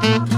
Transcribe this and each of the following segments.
Thank you.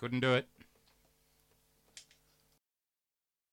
Couldn't do it.